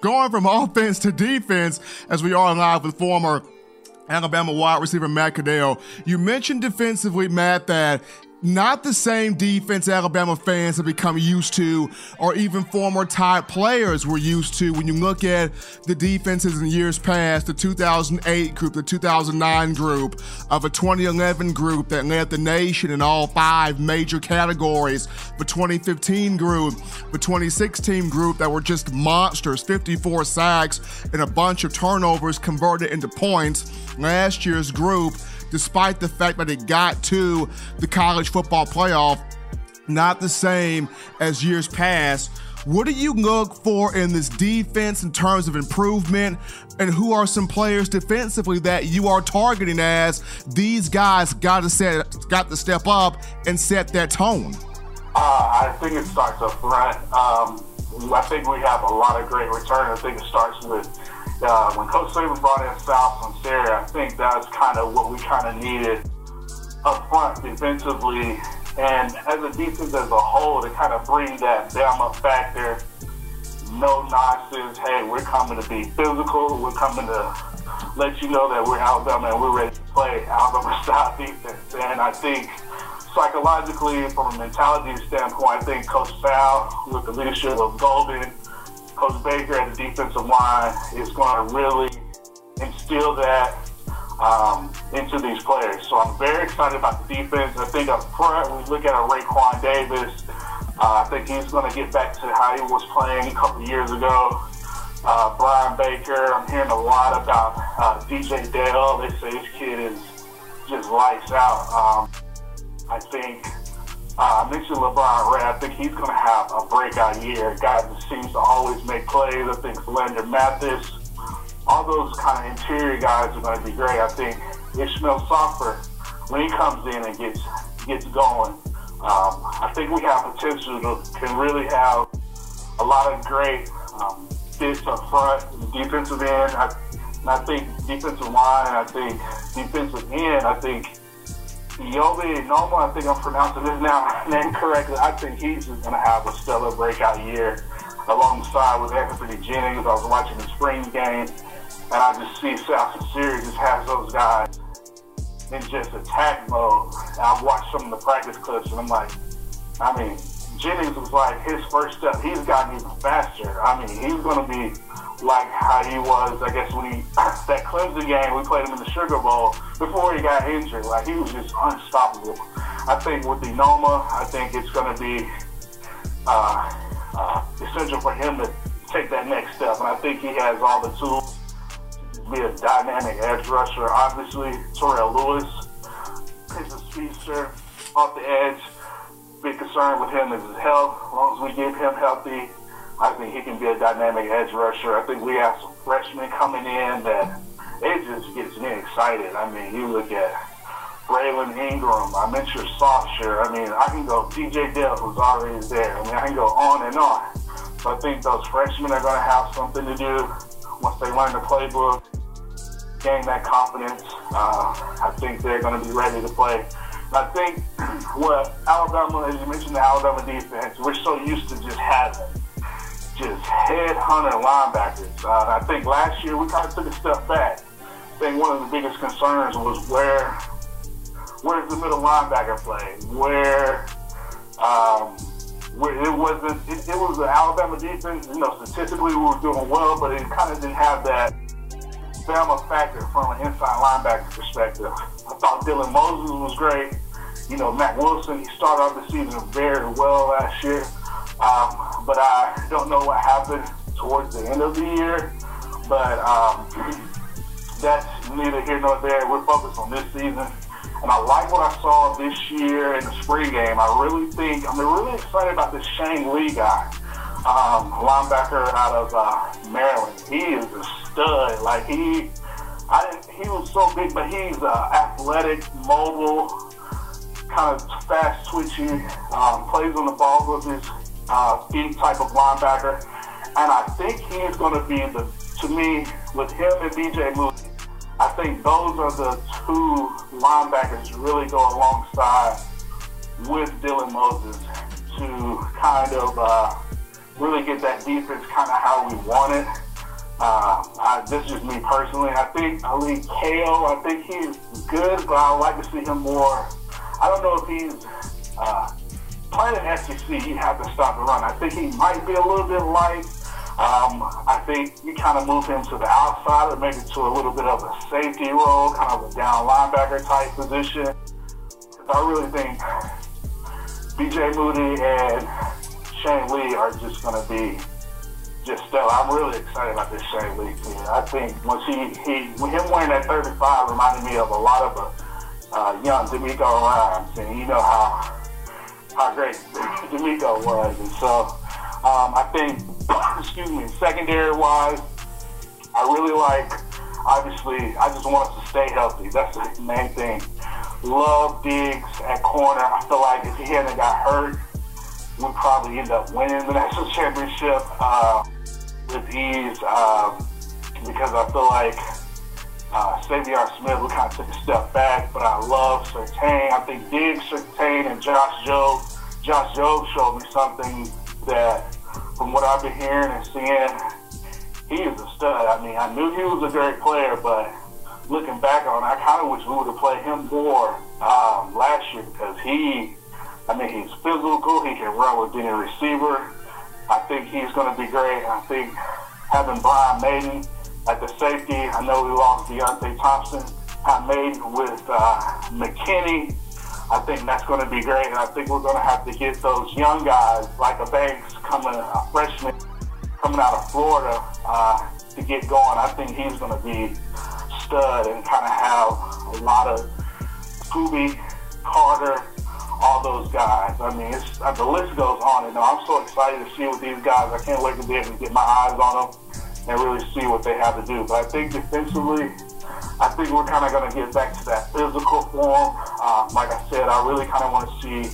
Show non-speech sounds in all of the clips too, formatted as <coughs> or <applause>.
going from <laughs> offense to defense as we are live with former Alabama wide receiver Matt Caddell. You mentioned defensively, Matt, that not the same defense Alabama fans have become used to, or even former type players were used to. When you look at the defenses in years past, the 2008 group, the 2009 group, of a 2011 group that led the nation in all five major categories, the 2015 group, the 2016 group that were just monsters 54 sacks and a bunch of turnovers converted into points. Last year's group, despite the fact that it got to the college football playoff, not the same as years past. What do you look for in this defense in terms of improvement? And who are some players defensively that you are targeting as these guys got to set got to step up and set that tone? Uh, I think it starts up front. Um, I think we have a lot of great return. I think it starts with uh, when Coach Saban brought in Sal Sunseri, I think that's kind of what we kind of needed up front defensively. And as a defense as a whole, to kind of bring that Bama factor, no nonsense, hey, we're coming to be physical, we're coming to let you know that we're Alabama and we're ready to play Alabama <laughs> style defense. And I think psychologically, from a mentality standpoint, I think Coach Sal, with the leadership of Golding, Coach Baker at the defensive line is going to really instill that um, into these players. So I'm very excited about the defense. I think up front, we look at a Raekwon Davis. Uh, I think he's going to get back to how he was playing a couple years ago. Uh, Brian Baker, I'm hearing a lot about uh, DJ Dale. They say this kid is just lights out. Um, I think uh, I mentioned LaBryan Ray. I think he's going to have a breakout year. Guy that seems to always make plays. I think Phidarian Mathis, all those kind of interior guys are going to be great. I think Ishmael Sopsher, when he comes in and gets gets going, um, I think we have potential to can really have a lot of great um, fits up front, defensive end. I, I think defensive line. I think defensive end. I think Eyabi Anoma, I think I'm pronouncing his now <laughs> name correctly. I think he's just going to have a stellar breakout year alongside with Anfernee Jennings. I was watching the spring game, and I just see South Series just has those guys in just attack mode. And I've watched some of the practice clips, and I'm like, I mean, Jennings was like his first step. He's gotten even faster. I mean, he's going to be like how he was, I guess, when he <clears throat> that Clemson game we played him in the Sugar Bowl before he got injured. Like he was just unstoppable. I think with the Noma, I think it's going to be uh, uh, essential for him to take that next step, and I think he has all the tools to be a dynamic edge rusher. Obviously, Terrell Lewis is a speedster off the edge. Big concern with him is his health. As long as we keep him healthy, I think he can be a dynamic edge rusher. I think we have some freshmen coming in that it just gets me excited. I mean, you look at Braylon Ingram. I mentioned Sopsher. I mean, I can go DJ Dale, who's already there. I mean, I can go on and on. So I think those freshmen are going to have something to do once they learn the playbook, gain that confidence. Uh, I think they're going to be ready to play. I think what Alabama, as you mentioned, the Alabama defense, we're so used to just having just headhunter linebackers. Uh, I think last year we kind of took a step back. I think one of the biggest concerns was where where's the middle linebacker play? Where um, where it wasn't it, it was the Alabama defense, you know, statistically we were doing well, but it kind of didn't have that Bama factor from an inside linebacker perspective. I thought Dylan Moses was great. You know, Mack Wilson, he started off the season very well last year. Um, but I don't know what happened towards the end of the year. But um, <clears throat> that's neither here nor there. We're focused on this season. And I like what I saw this year in the spring game. I really think, I'm really excited about this Shane Lee guy, um, linebacker out of uh, Maryland. He is a stud. Like, he, I didn't, he was so big, but he's uh, athletic, mobile, kind of fast twitching, um, plays on the ball with his uh, type of linebacker. And I think he is going to be the, to me, with him and BJ Moody, I think those are the two linebackers really go alongside with Dylan Moses to kind of uh, really get that defense kind of how we want it. Uh, I, this is just me personally. I think Ale Kaho, I think he's good, but I would like to see him more. I don't know if he's uh, playing in SEC. He had to stop the run. I think he might be a little bit light. Um, I think you kind of move him to the outside or maybe to a little bit of a safety role, kind of a down linebacker type position. I really think BJ Moody and Shane Lee are just going to be just stellar. I'm really excited about this Shane Lee kid. I think once he, he him wearing that 35 reminded me of a lot of a uh, young DeMeco Ryans, and you know how how great <laughs> DeMeco was, and so um, I think <coughs> excuse me, secondary wise, I really like. Obviously, I just want us to stay healthy. That's the main thing. Love Diggs at corner. I feel like if he hadn't got hurt, we'd probably end up winning the <laughs> national championship uh, with ease uh, because I feel like uh, Xavier Smith, we kind of took a step back, but I love Surtain. I think Diggs, Surtain, and Josh Jobe. Josh Jobe showed me something that from what I've been hearing and seeing, he is a stud. I mean, I knew he was a great player, but looking back on it, I kind of wish we would have played him more um, last year because he, I mean, he's physical. He can run with any receiver. I think he's going to be great. I think having Brian Mayden at the safety, I know we lost Deionte Thompson. I made with uh, McKinney. I think that's going to be great, and I think we're going to have to get those young guys like a Banks coming, a freshman coming out of Florida uh, to get going. I think he's going to be stud and kind of have a lot of Scooby, Carter, all those guys. I mean, it's, uh, the list goes on, and I'm so excited to see what these guys. I can't wait to be able to get my eyes on them and really see what they have to do. But I think defensively I think we're kind of going to get back to that physical form. Uh, like I said, I really kind of want to see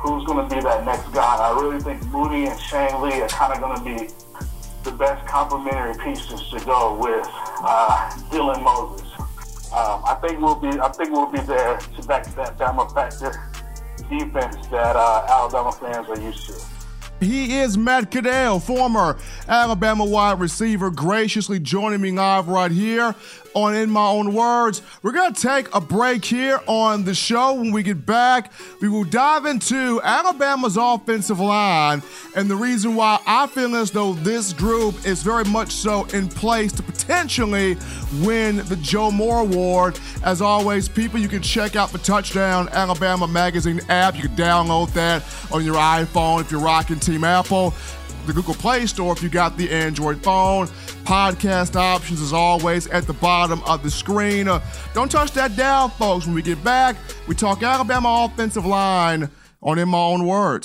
who's going to be that next guy. I really think Moody and Shane Lee are kind of going to be the best complementary pieces to go with uh, Dylan Moses. Um, I think we'll be. I think we'll be there to back that Bama factor defense that uh, Alabama fans are used to. He is Matt Caddell, former Alabama wide receiver, graciously joining me live right here on In My Own Words. We're going to take a break here on the show. When we get back, we will dive into Alabama's offensive line and the reason why I feel as though this group is very much so in place to potentially win the Joe Moore Award. As always, people, you can check out the Touchdown Alabama Magazine app. You can download that on your iPhone if you're rocking Team Apple the Google Play Store if you got the Android phone. Podcast options, as always, at the bottom of the screen. Uh, don't touch that dial, folks. When we get back, we talk Alabama offensive line on In My Own Words.